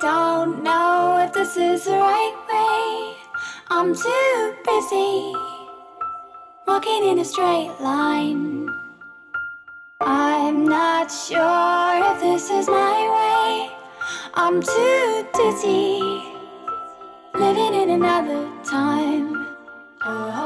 don't know if this is the right way. I'm too busy walking in a straight line. I'm not sure if this is my way. I'm too dizzy living in another time. Oh.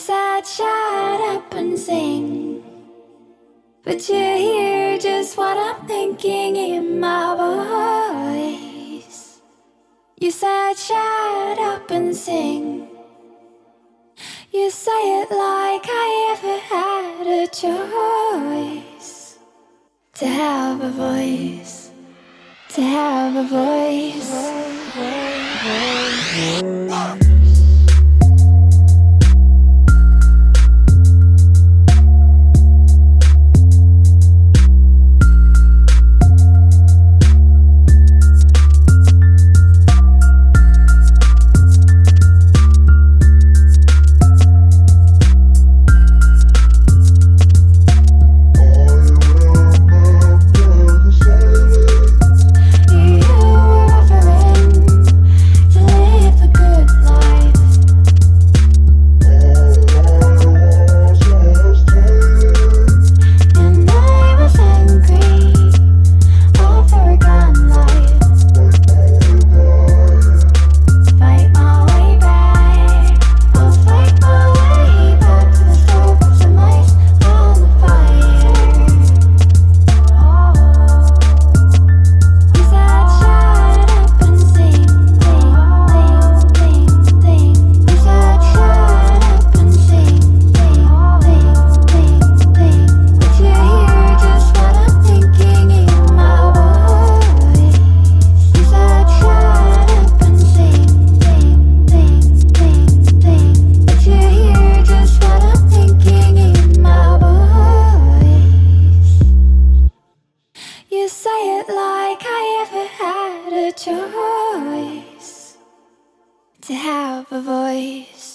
said, shut up and sing. But you hear just what I'm thinking in my voice. You said, shut up and sing. You say it like I ever had a choice to have a voice, to have a voice. choice to have a voice.